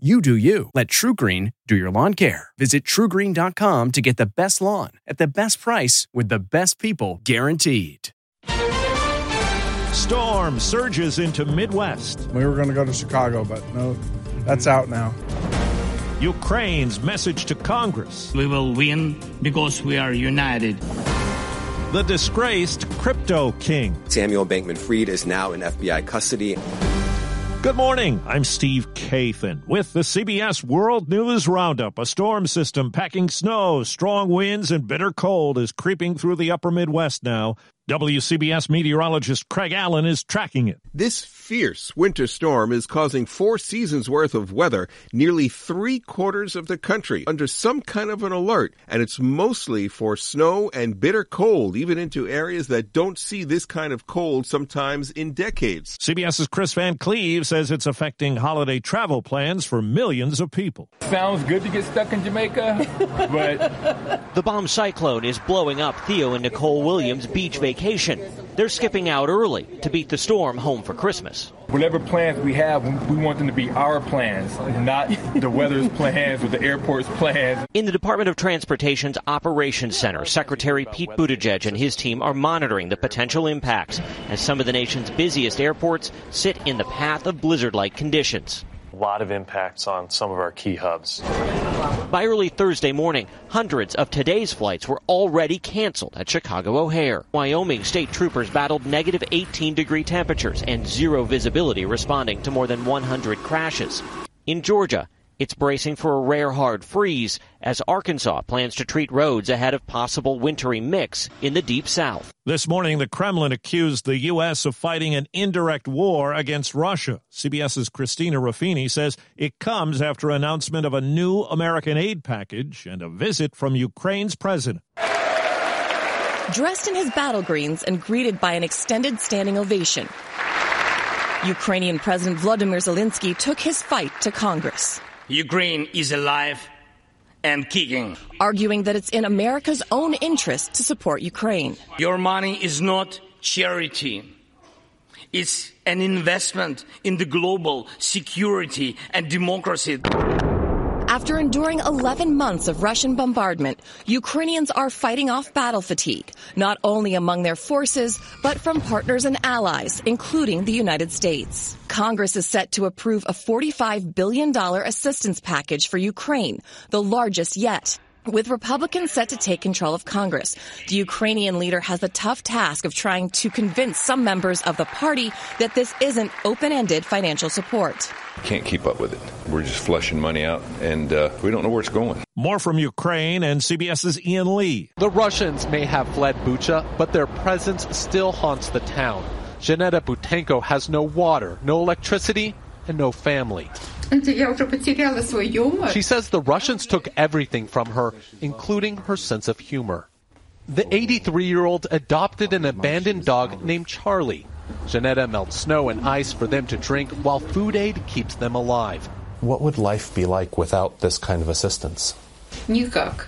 You do you. Let TruGreen do your lawn care. Visit trugreen.com to get the best lawn at the best price with the best people guaranteed. Storm surges into Midwest. We were going to go to Chicago, but no, that's out now. Ukraine's message to Congress. We will win because we are united. The disgraced crypto king. Samuel Bankman Fried is now in FBI custody. Good morning. I'm Steve Kathan with the CBS World News Roundup. A storm system packing snow, strong winds, and bitter cold is creeping through the upper Midwest now. WCBS meteorologist Craig Allen is tracking it. This fierce winter storm is causing four seasons worth of weather, nearly three quarters of the country under some kind of an alert, and it's mostly for snow and bitter cold, even into areas that don't see this kind of cold sometimes in decades. CBS's Chris Van Cleave says it's affecting holiday travel plans for millions of people. Sounds good to get stuck in Jamaica, but the bomb cyclone is blowing up Theo and Nicole Williams' beach vacation vacation. They're skipping out early to beat the storm home for Christmas. Whatever plans we have, we want them to be our plans, not the weather's plans or the airport's plans. In the Department of Transportation's Operations Center, Secretary Pete Buttigieg and his team are monitoring the potential impacts as some of the nation's busiest airports sit in the path of blizzard like conditions lot of impacts on some of our key hubs. By early Thursday morning, hundreds of today's flights were already canceled at Chicago O'Hare. Wyoming state troopers battled negative 18 degree temperatures and zero visibility responding to more than 100 crashes. In Georgia, it's bracing for a rare hard freeze as Arkansas plans to treat roads ahead of possible wintry mix in the deep south. This morning, the Kremlin accused the U.S. of fighting an indirect war against Russia. CBS's Christina Ruffini says it comes after announcement of a new American aid package and a visit from Ukraine's president. Dressed in his battle greens and greeted by an extended standing ovation, Ukrainian President Vladimir Zelensky took his fight to Congress. Ukraine is alive and kicking. Arguing that it's in America's own interest to support Ukraine. Your money is not charity. It's an investment in the global security and democracy. After enduring 11 months of Russian bombardment, Ukrainians are fighting off battle fatigue, not only among their forces, but from partners and allies, including the United States. Congress is set to approve a $45 billion assistance package for Ukraine, the largest yet. With Republicans set to take control of Congress, the Ukrainian leader has the tough task of trying to convince some members of the party that this isn't open-ended financial support. Can't keep up with it. We're just flushing money out, and uh, we don't know where it's going. More from Ukraine and CBS's Ian Lee. The Russians may have fled Bucha, but their presence still haunts the town. Janetta Butenko has no water, no electricity, and no family. She says the Russians took everything from her, including her sense of humor. The 83 year old adopted an abandoned dog named Charlie. Janetta melts snow and ice for them to drink while food aid keeps them alive. What would life be like without this kind of assistance?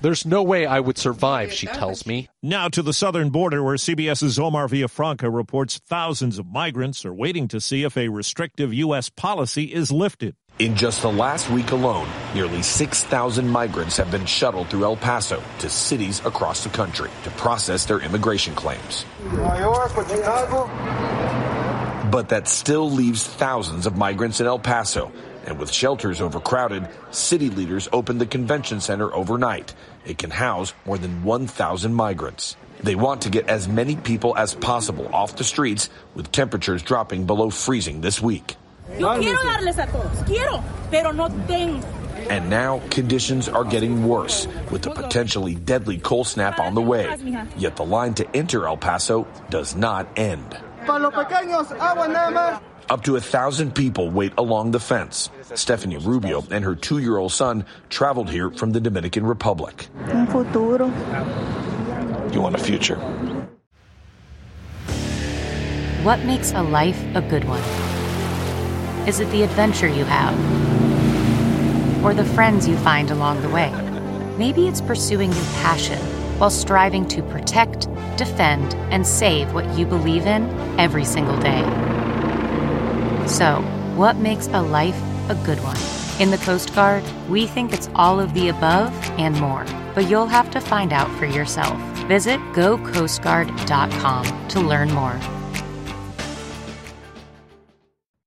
There's no way I would survive, she tells me. Now to the southern border, where CBS's Omar Villafranca reports thousands of migrants are waiting to see if a restrictive U.S. policy is lifted. In just the last week alone, nearly 6,000 migrants have been shuttled through El Paso to cities across the country to process their immigration claims. New York or Chicago. But that still leaves thousands of migrants in El Paso and with shelters overcrowded, city leaders opened the convention center overnight. It can house more than 1,000 migrants. They want to get as many people as possible off the streets with temperatures dropping below freezing this week. Yo quiero darles a todos, quiero, pero no tengo. And now conditions are getting worse with the potentially deadly cold snap on the way. Yet the line to enter El Paso does not end. Up to a thousand people wait along the fence. Stephanie Rubio and her two year old son traveled here from the Dominican Republic. Un futuro. You want a future? What makes a life a good one? Is it the adventure you have? Or the friends you find along the way? Maybe it's pursuing your passion while striving to protect, defend, and save what you believe in every single day. So, what makes a life a good one? In the Coast Guard, we think it's all of the above and more, but you'll have to find out for yourself. Visit gocoastguard.com to learn more.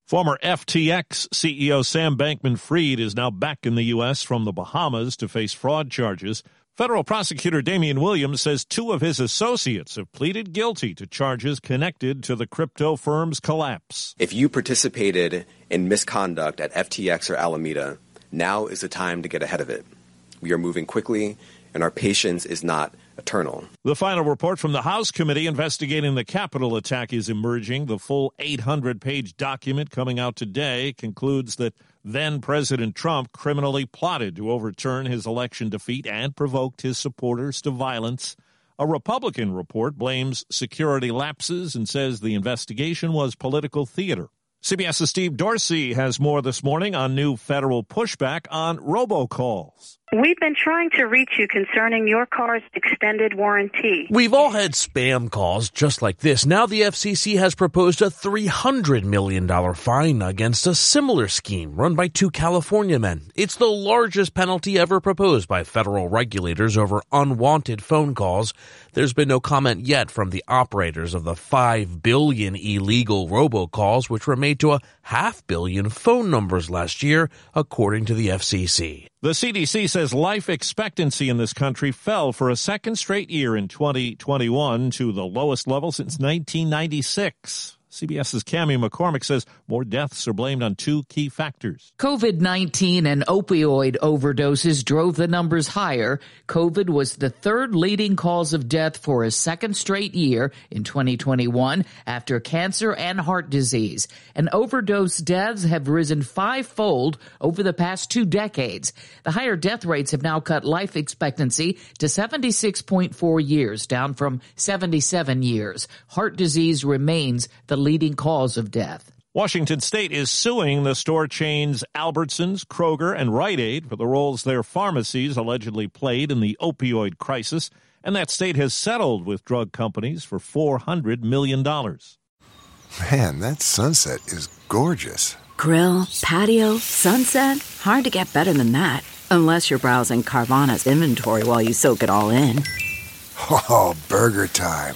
Former FTX CEO Sam Bankman Fried is now back in the U.S. from the Bahamas to face fraud charges. Federal prosecutor Damian Williams says two of his associates have pleaded guilty to charges connected to the crypto firm's collapse. If you participated in misconduct at FTX or Alameda, now is the time to get ahead of it. We are moving quickly, and our patience is not eternal. The final report from the House committee investigating the Capitol attack is emerging. The full 800 page document coming out today concludes that then President Trump criminally plotted to overturn his election defeat and provoked his supporters to violence. A Republican report blames security lapses and says the investigation was political theater. CBS's Steve Dorsey has more this morning on new federal pushback on robocalls. We've been trying to reach you concerning your car's extended warranty. We've all had spam calls just like this. Now the FCC has proposed a $300 million fine against a similar scheme run by two California men. It's the largest penalty ever proposed by federal regulators over unwanted phone calls. There's been no comment yet from the operators of the 5 billion illegal robocalls, which were made to a half billion phone numbers last year, according to the FCC. The CDC says life expectancy in this country fell for a second straight year in 2021 to the lowest level since 1996. CBS's Cami McCormick says more deaths are blamed on two key factors. COVID 19 and opioid overdoses drove the numbers higher. COVID was the third leading cause of death for a second straight year in 2021 after cancer and heart disease. And overdose deaths have risen fivefold over the past two decades. The higher death rates have now cut life expectancy to 76.4 years, down from 77 years. Heart disease remains the leading cause of death. Washington State is suing the store chains Albertsons, Kroger, and Rite Aid for the roles their pharmacies allegedly played in the opioid crisis, and that state has settled with drug companies for $400 million. Man, that sunset is gorgeous. Grill, patio, sunset. Hard to get better than that. Unless you're browsing Carvana's inventory while you soak it all in. Oh, burger time.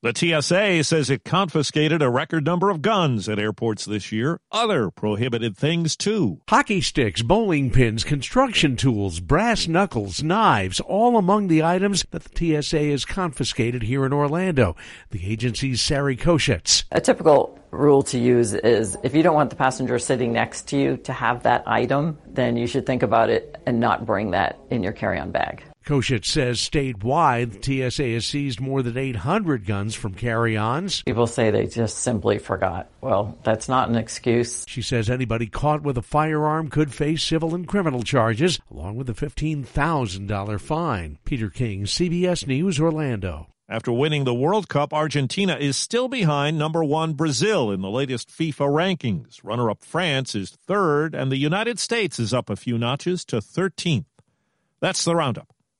The TSA says it confiscated a record number of guns at airports this year. Other prohibited things, too. Hockey sticks, bowling pins, construction tools, brass knuckles, knives, all among the items that the TSA has confiscated here in Orlando. The agency's Sari Koshetz. A typical rule to use is if you don't want the passenger sitting next to you to have that item, then you should think about it and not bring that in your carry on bag. Koshetz says statewide, TSA has seized more than 800 guns from carry ons. People say they just simply forgot. Well, that's not an excuse. She says anybody caught with a firearm could face civil and criminal charges, along with a $15,000 fine. Peter King, CBS News, Orlando. After winning the World Cup, Argentina is still behind number one Brazil in the latest FIFA rankings. Runner up France is third, and the United States is up a few notches to 13th. That's the roundup.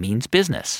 means business.